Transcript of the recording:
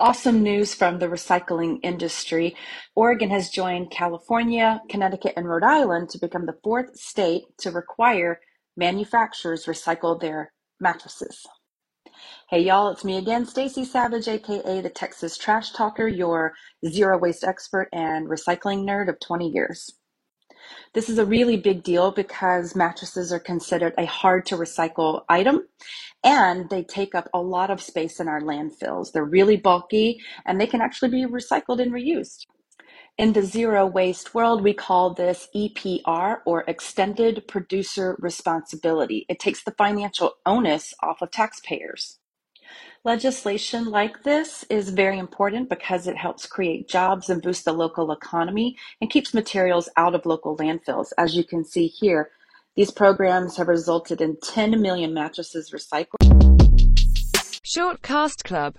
Awesome news from the recycling industry. Oregon has joined California, Connecticut, and Rhode Island to become the fourth state to require manufacturers recycle their mattresses. Hey y'all, it's me again, Stacy Savage, aka the Texas Trash Talker, your zero waste expert and recycling nerd of 20 years. This is a really big deal because mattresses are considered a hard to recycle item and they take up a lot of space in our landfills. They're really bulky and they can actually be recycled and reused. In the zero waste world, we call this EPR or extended producer responsibility. It takes the financial onus off of taxpayers. Legislation like this is very important because it helps create jobs and boost the local economy and keeps materials out of local landfills. As you can see here, these programs have resulted in 10 million mattresses recycled. Short Cast Club